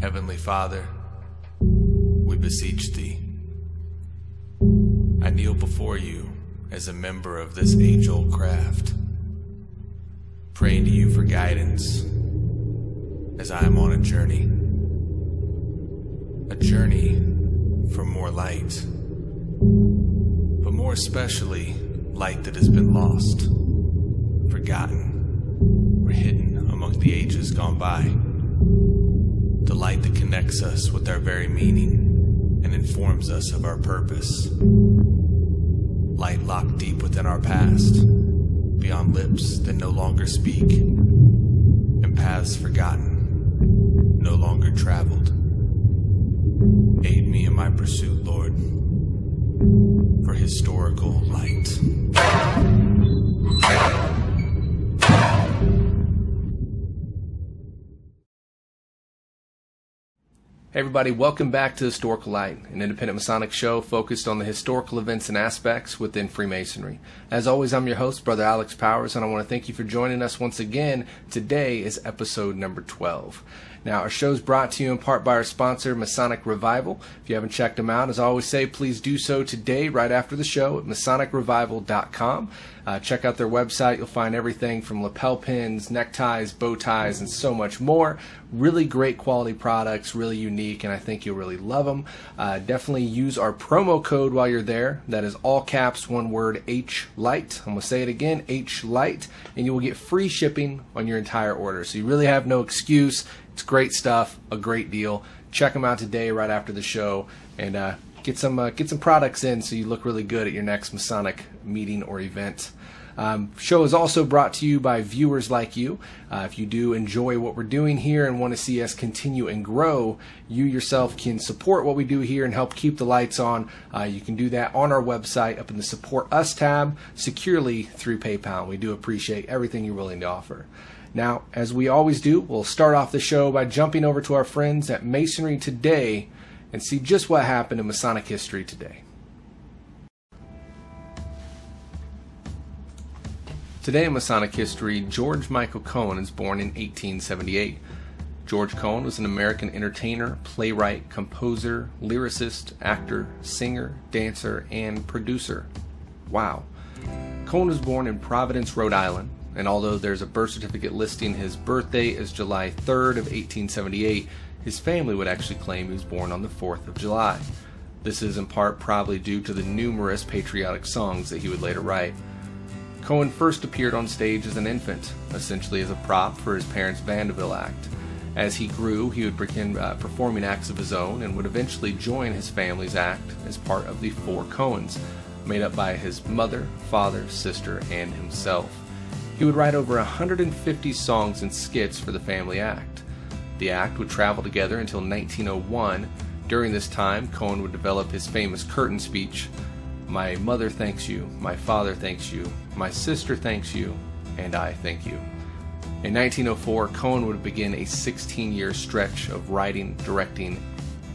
Heavenly Father, we beseech thee. I kneel before you as a member of this age old craft, praying to you for guidance as I am on a journey. A journey for more light, but more especially light that has been lost, forgotten, or hidden among the ages gone by. The light that connects us with our very meaning and informs us of our purpose. Light locked deep within our past, beyond lips that no longer speak, and paths forgotten, no longer traveled. Aid me in my pursuit, Lord, for historical light. Everybody, welcome back to Historical Light, an independent Masonic show focused on the historical events and aspects within Freemasonry. As always, I'm your host, Brother Alex Powers, and I want to thank you for joining us once again. Today is episode number 12. Now, our show is brought to you in part by our sponsor, Masonic Revival. If you haven't checked them out, as I always say, please do so today, right after the show, at MasonicRevival.com. Uh, check out their website. You'll find everything from lapel pins, neckties, bow ties, and so much more. Really great quality products, really unique, and I think you'll really love them. Uh, definitely use our promo code while you're there. That is all caps, one word, H Light. I'm to say it again, H Light, and you will get free shipping on your entire order. So you really have no excuse. It's great stuff, a great deal. Check them out today, right after the show, and uh, get some uh, get some products in so you look really good at your next Masonic meeting or event. Um, show is also brought to you by viewers like you. Uh, if you do enjoy what we're doing here and want to see us continue and grow, you yourself can support what we do here and help keep the lights on. Uh, you can do that on our website up in the Support Us tab securely through PayPal. We do appreciate everything you're willing to offer. Now, as we always do, we'll start off the show by jumping over to our friends at Masonry Today and see just what happened in Masonic history today. Today in Masonic history, George Michael Cohan is born in 1878. George Cohan was an American entertainer, playwright, composer, lyricist, actor, singer, dancer, and producer. Wow. Cohan was born in Providence, Rhode Island, and although there's a birth certificate listing his birthday as July 3rd of 1878, his family would actually claim he was born on the 4th of July. This is in part probably due to the numerous patriotic songs that he would later write. Cohan first appeared on stage as an infant, essentially as a prop for his parents' vaudeville act. As he grew, he would begin uh, performing acts of his own and would eventually join his family's act as part of the Four Cohans, made up by his mother, father, sister, and himself. He would write over 150 songs and skits for the family act. The act would travel together until 1901. During this time, Cohan would develop his famous curtain speech My mother thanks you, my father thanks you, my sister thanks you, and I thank you. In 1904, Cohan would begin a 16 year stretch of writing, directing,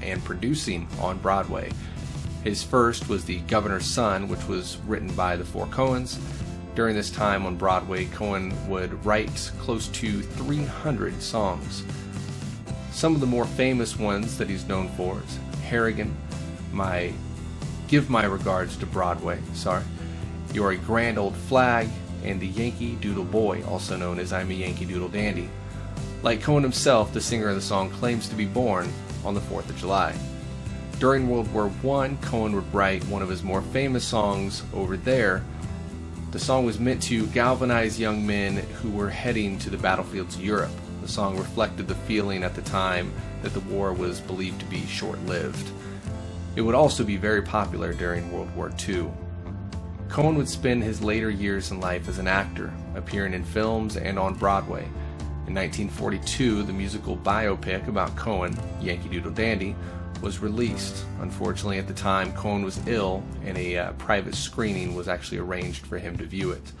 and producing on Broadway. His first was The Governor's Son, which was written by the Four Cohans. During this time on Broadway, Cohan would write close to 300 songs. Some of the more famous ones that he's known for is Harrigan, My Give My Regards to Broadway, sorry, You're a Grand Old Flag, and the Yankee Doodle Boy, also known as I'm a Yankee Doodle Dandy. Like Cohan himself, the singer of the song claims to be born on the 4th of July. During World War I, Cohan would write one of his more famous songs, Over There, the song was meant to galvanize young men who were heading to the battlefields of Europe. The song reflected the feeling at the time that the war was believed to be short lived. It would also be very popular during World War II. Cohan would spend his later years in life as an actor, appearing in films and on Broadway. In 1942, the musical biopic about Cohan, Yankee Doodle Dandy, was released. Unfortunately, at the time, Cohan was ill, and a uh, private screening was actually arranged for him to view it.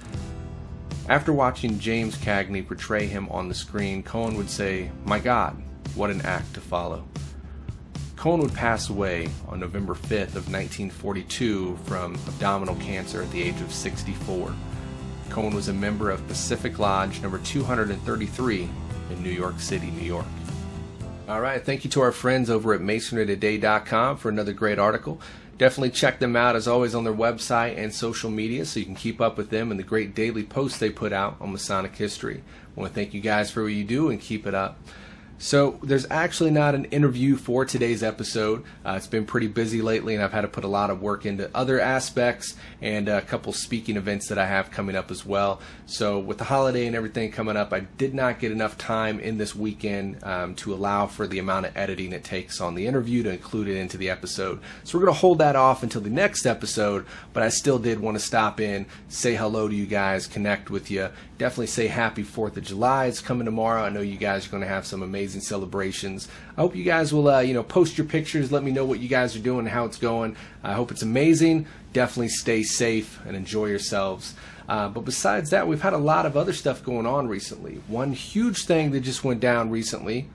After watching James Cagney portray him on the screen, Cohan would say, My God, what an act to follow. Cohan would pass away on November 5th of 1942 from abdominal cancer at the age of 64. Cohan was a member of Pacific Lodge number 233 in New York City, New York. All right, thank you to our friends over at masonrytoday.com for another great article. Definitely check them out as always on their website and social media so you can keep up with them and the great daily posts they put out on Masonic history. I want to thank you guys for what you do and keep it up. So, there's actually not an interview for today's episode. Uh, it's been pretty busy lately, and I've had to put a lot of work into other aspects and a couple speaking events that I have coming up as well. So, with the holiday and everything coming up, I did not get enough time in this weekend um, to allow for the amount of editing it takes on the interview to include it into the episode. So, we're going to hold that off until the next episode, but I still did want to stop in, say hello to you guys, connect with you. Definitely say happy 4th of July. It's coming tomorrow. I know you guys are going to have some amazing celebrations. I hope you guys will, uh, you know, post your pictures. Let me know what you guys are doing how it's going. I hope it's amazing. Definitely stay safe and enjoy yourselves. Uh, but besides that, we've had a lot of other stuff going on recently. One huge thing that just went down recently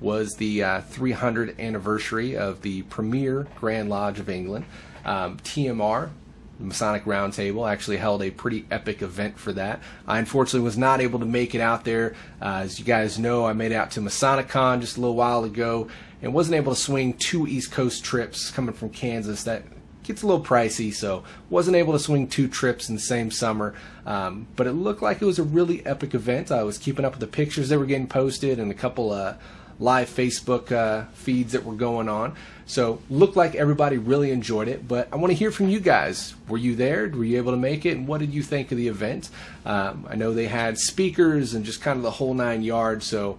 was the uh, 300th anniversary of the premier Grand Lodge of England. Um, TMR, Masonic Roundtable actually held a pretty epic event for that. I unfortunately was not able to make it out there. Uh, as you guys know, I made it out to MasonicCon just a little while ago and wasn't able to swing two East Coast trips coming from Kansas. That gets a little pricey, so wasn't able to swing two trips in the same summer. Um, but it looked like it was a really epic event. I was keeping up with the pictures that were getting posted and a couple uh, live Facebook uh, feeds that were going on. So looked like everybody really enjoyed it. But I want to hear from you guys. Were you there? Were you able to make it? And what did you think of the event? Um, I know they had speakers and just kind of the whole nine yards. So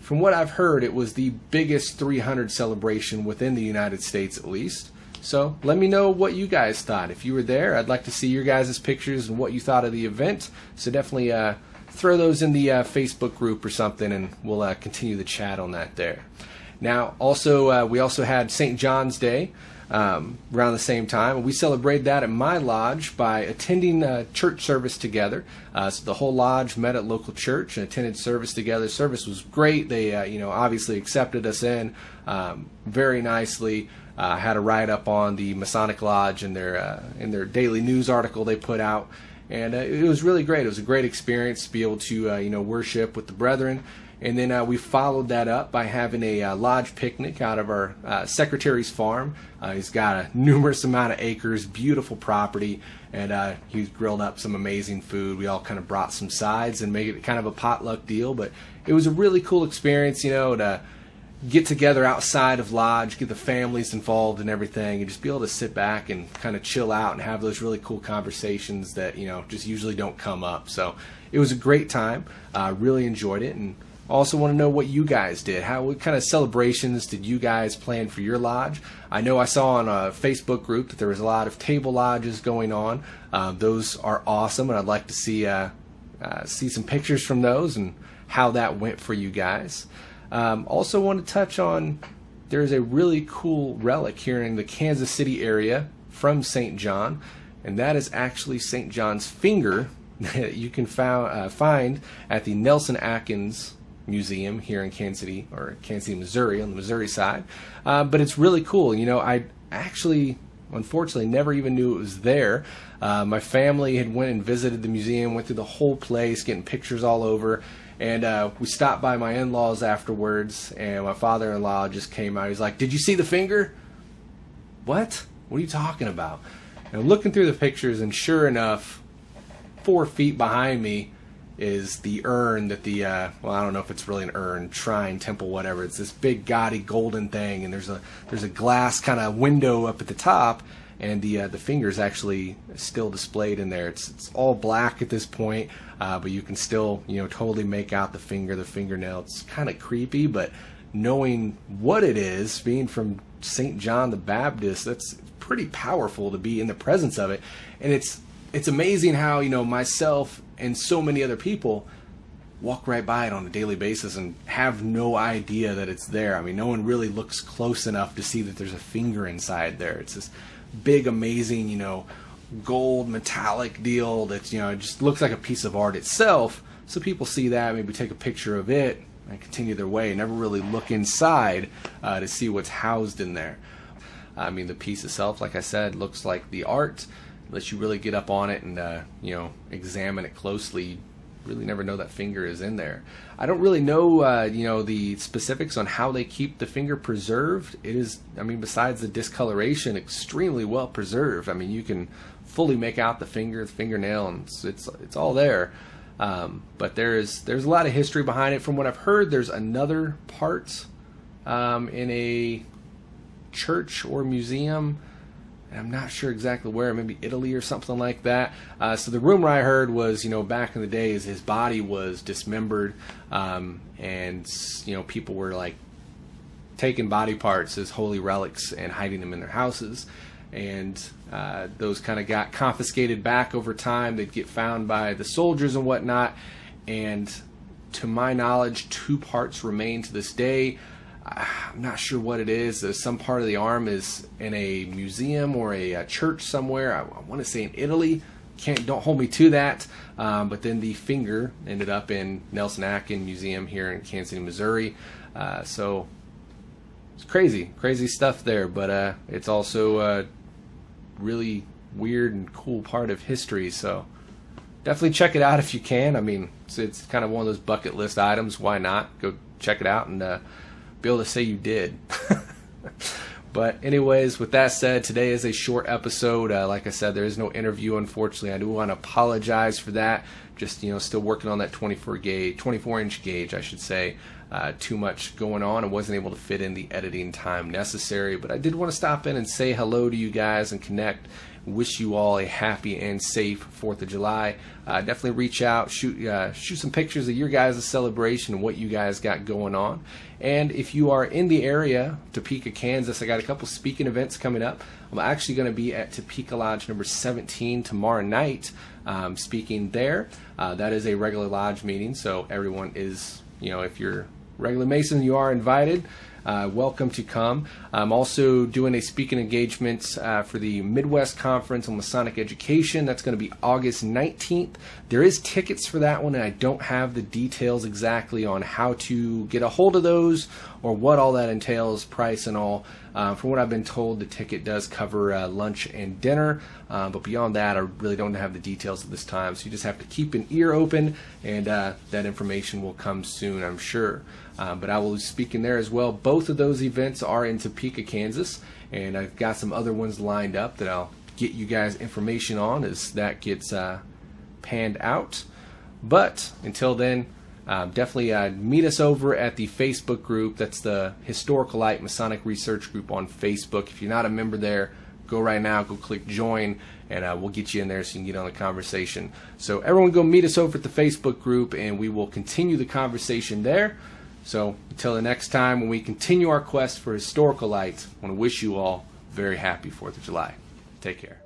from what I've heard, it was the biggest 300 celebration within the United States, at least. So let me know what you guys thought. If you were there, I'd like to see your guys' pictures and what you thought of the event. So definitely uh, throw those in the uh, Facebook group or something, and we'll uh, continue the chat on that there. Now, also, uh, we also had St. John's Day um, around the same time. We celebrated that at my lodge by attending a church service together. Uh, so the whole lodge met at local church and attended service together. Service was great. They, uh, you know, obviously accepted us in um, very nicely. Uh, had a write up on the Masonic Lodge in their uh, in their daily news article they put out and uh, it was really great. It was a great experience to be able to uh, you know worship with the brethren. And then uh, we followed that up by having a uh, lodge picnic out of our uh, secretary's farm. Uh, he's got a numerous amount of acres, beautiful property, and he's grilled up some amazing food. We all kind of brought some sides and made it kind of a potluck deal, but it was a really cool experience, you know, to get together outside of lodge, get the families involved and everything, and just be able to sit back and kind of chill out and have those really cool conversations that you know just usually don't come up. So it was a great time. Uh, really enjoyed it, and also want to know what you guys did. How what kind of celebrations did you guys plan for your lodge? I know I saw on a Facebook group that there was a lot of table lodges going on. Uh, those are awesome, and I'd like to see uh, uh see some pictures from those and how that went for you guys. Um, also, want to touch on there's a really cool relic here in the Kansas City area from St. John, and that is actually St. John's finger that you can uh, find at the Nelson Atkins Museum here in Kansas City or Kansas City, Missouri, on the Missouri side. Uh, but it's really cool. You know, I actually, unfortunately, never even knew it was there. Uh, my family had went and visited the museum, went through the whole place, getting pictures all over. And uh, we stopped by my in laws afterwards, and my father in law just came out. He's like, Did you see the finger? What? What are you talking about? And looking through the pictures, and sure enough, four feet behind me is the urn that the uh, well I don't know if it's really an urn shrine temple whatever it's this big gaudy golden thing and there's a there's a glass kind of window up at the top and the uh, the finger is actually still displayed in there. It's it's all black at this point, uh, but you can still you know totally make out the finger, the fingernail. It's kind of creepy, but knowing what it is, being from St. John the Baptist, that's pretty powerful to be in the presence of it, and it's it's amazing how you know myself and so many other people walk right by it on a daily basis and have no idea that it's there. I mean, no one really looks close enough to see that there's a finger inside there. It's this big, amazing, you know, gold metallic deal that you know it just looks like a piece of art itself. So people see that, maybe take a picture of it and continue their way. Never really look inside uh, to see what's housed in there. I mean, the piece itself, like I said, looks like the art. unless you really get up on it and uh, you know examine it closely, really never know that finger is in there. I don't really know uh, you know the specifics on how they keep the finger preserved. It is, I mean, besides the discoloration, extremely well preserved. I mean, you can fully make out the finger, the fingernail, and it's it's, it's all there. Um, but there's there's a lot of history behind it. From what I've heard, there's another part um, in a church or museum. I'm not sure exactly where, maybe Italy or something like that. Uh, so the rumor I heard was, you know, back in the days, his body was dismembered, um, and you know, people were like taking body parts as holy relics and hiding them in their houses and uh, those kind of got confiscated back over time. They'd get found by the soldiers and whatnot. And to my knowledge, two parts remain to this day. I'm not sure what it is. Some part of the arm is in a museum or a, a church somewhere. I, I want to say in Italy. Can't don't hold me to that. Um, but then the finger ended up in Nelson Atkins Museum here in Kansas City, Missouri. Uh, so it's crazy, crazy stuff there. But uh, it's also a really weird and cool part of history. So definitely check it out if you can. I mean, it's, it's kind of one of those bucket list items. Why not go check it out and uh, be able to say you did? but anyways, with that said, today is a short episode. Uh, like I said, there is no interview, unfortunately. I do want to apologize for that. Just you know, still working on that 24 gauge, 24 inch gauge, I should say. Uh, too much going on. I wasn't able to fit in the editing time necessary, but I did want to stop in and say hello to you guys and connect. Wish you all a happy and safe Fourth of July. Uh, definitely reach out, shoot uh, shoot some pictures of your guys' celebration and what you guys got going on. And if you are in the area, Topeka, Kansas, I got a couple speaking events coming up. I'm actually going to be at Topeka Lodge number 17 tomorrow night, um, speaking there. Uh, that is a regular lodge meeting, so everyone is, you know, if you're regular Mason, you are invited. Uh, welcome to come. I'm also doing a speaking engagement uh, for the Midwest Conference on Masonic Education. That's going to be August 19th. There is tickets for that one, and I don't have the details exactly on how to get a hold of those or what all that entails, price and all. Uh, from what I've been told, the ticket does cover uh, lunch and dinner, uh, but beyond that, I really don't have the details at this time. So you just have to keep an ear open, and uh, that information will come soon, I'm sure. Uh, but I will be speaking there as well. Both of those events are in Topeka, Kansas, and I've got some other ones lined up that I'll get you guys information on as that gets uh, panned out. But until then, uh, definitely uh, meet us over at the Facebook group. That's the Historical Light Masonic Research Group on Facebook. If you're not a member there, go right now, go click join, and uh, we'll get you in there so you can get on the conversation. So, everyone, go meet us over at the Facebook group, and we will continue the conversation there. So until the next time when we continue our quest for historical lights, I want to wish you all very happy 4th of July. Take care.